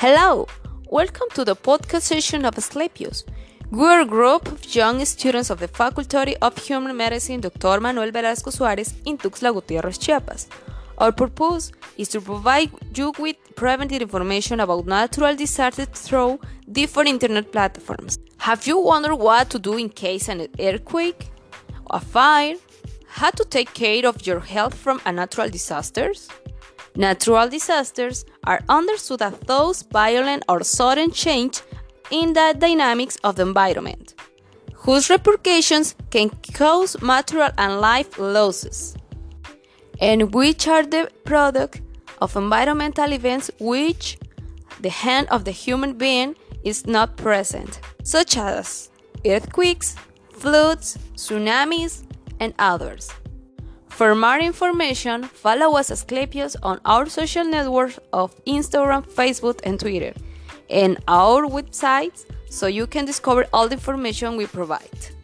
Hello, welcome to the podcast session of Asclepios. We are a group of young students of the Faculty of Human Medicine Dr. Manuel Velasco Suarez in Tuxtla Gutiérrez, Chiapas. Our purpose is to provide you with preventive information about natural disasters through different internet platforms. Have you wondered what to do in case an earthquake, a fire, how to take care of your health from a natural disasters? Natural disasters are understood as those violent or sudden change in the dynamics of the environment, whose repercussions can cause material and life losses, and which are the product of environmental events which the hand of the human being is not present, such as earthquakes, floods, tsunamis, and others. For more information, follow us Asclepios on our social networks of Instagram, Facebook, and Twitter, and our websites so you can discover all the information we provide.